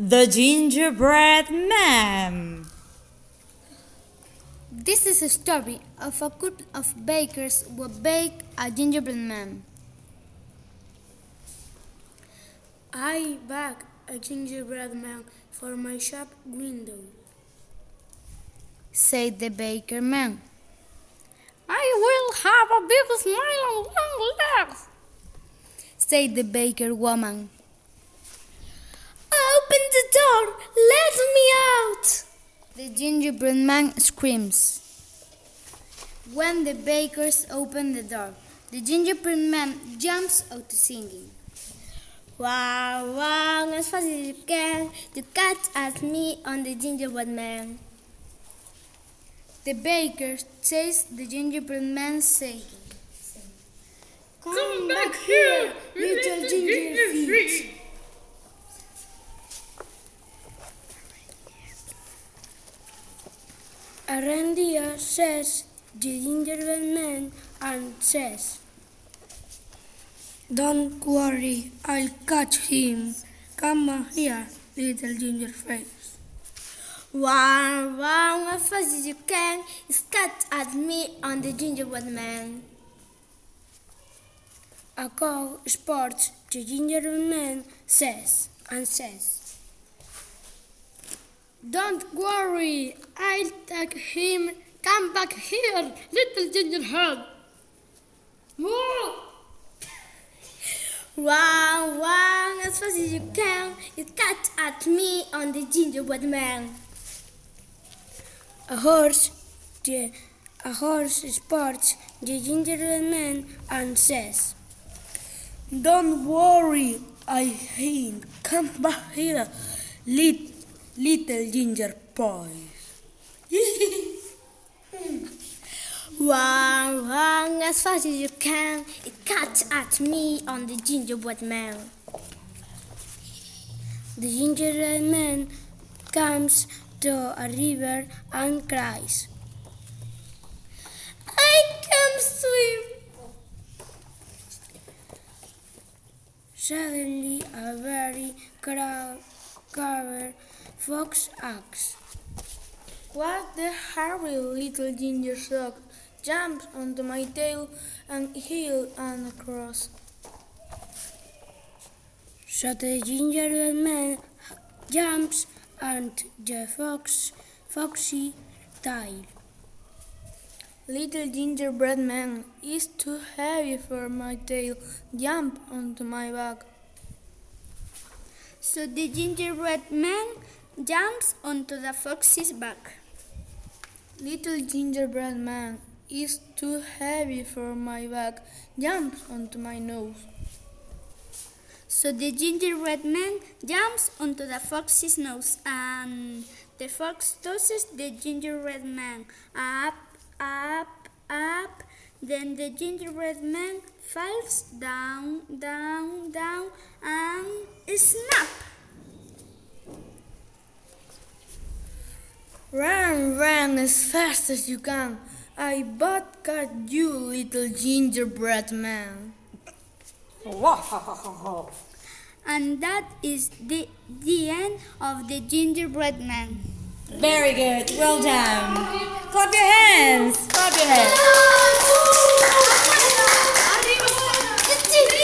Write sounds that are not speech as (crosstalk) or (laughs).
The Gingerbread Man. This is a story of a couple of bakers who bake a gingerbread man. I bake a gingerbread man for my shop window, said the baker man. I will have a big smile and long legs, said the baker woman. Door, let me out! The gingerbread man screams. When the bakers open the door, the gingerbread man jumps out singing. Wow, wow, as fast as you can, you catch at me on the gingerbread man. The baker chase the gingerbread man saying, Come, Come back here, little ginger feet. A reindeer says the gingerbread man and says, Don't worry, I'll catch him. Come here, little ginger face. Wow, wow, as fast as you can, scat at me on the gingerbread man. A cow spots the gingerbread man says and says, don't worry, I'll take him. Come back here, little gingerhead. Whoa! Wow, wow, as fast as you can, you cut at me on the gingerbread man. A horse, the, a horse spots the gingerbread man and says, Don't worry, I him. Come back here, little little ginger (laughs) wow, wow, as fast as you can, it cuts at me on the gingerbread man. The gingerbread man comes to a river and cries, I can't swim. Suddenly, a very crowd covered Fox asks, What the hurry, little ginger dog jumps onto my tail and heel and across. So the gingerbread man jumps onto the fox, foxy tail. Little gingerbread man is too heavy for my tail. Jump onto my back. So the gingerbread man jumps onto the fox's back. Little gingerbread man is too heavy for my back. Jumps onto my nose. So the gingerbread man jumps onto the fox's nose and the fox tosses the gingerbread man up, up, up. Then the gingerbread man falls down, down, down and snap. Run, run as fast as you can. I but got you, little gingerbread man. (laughs) and that is the, the end of the gingerbread man. Very good. Well done. Clap your hands. Clap your hands.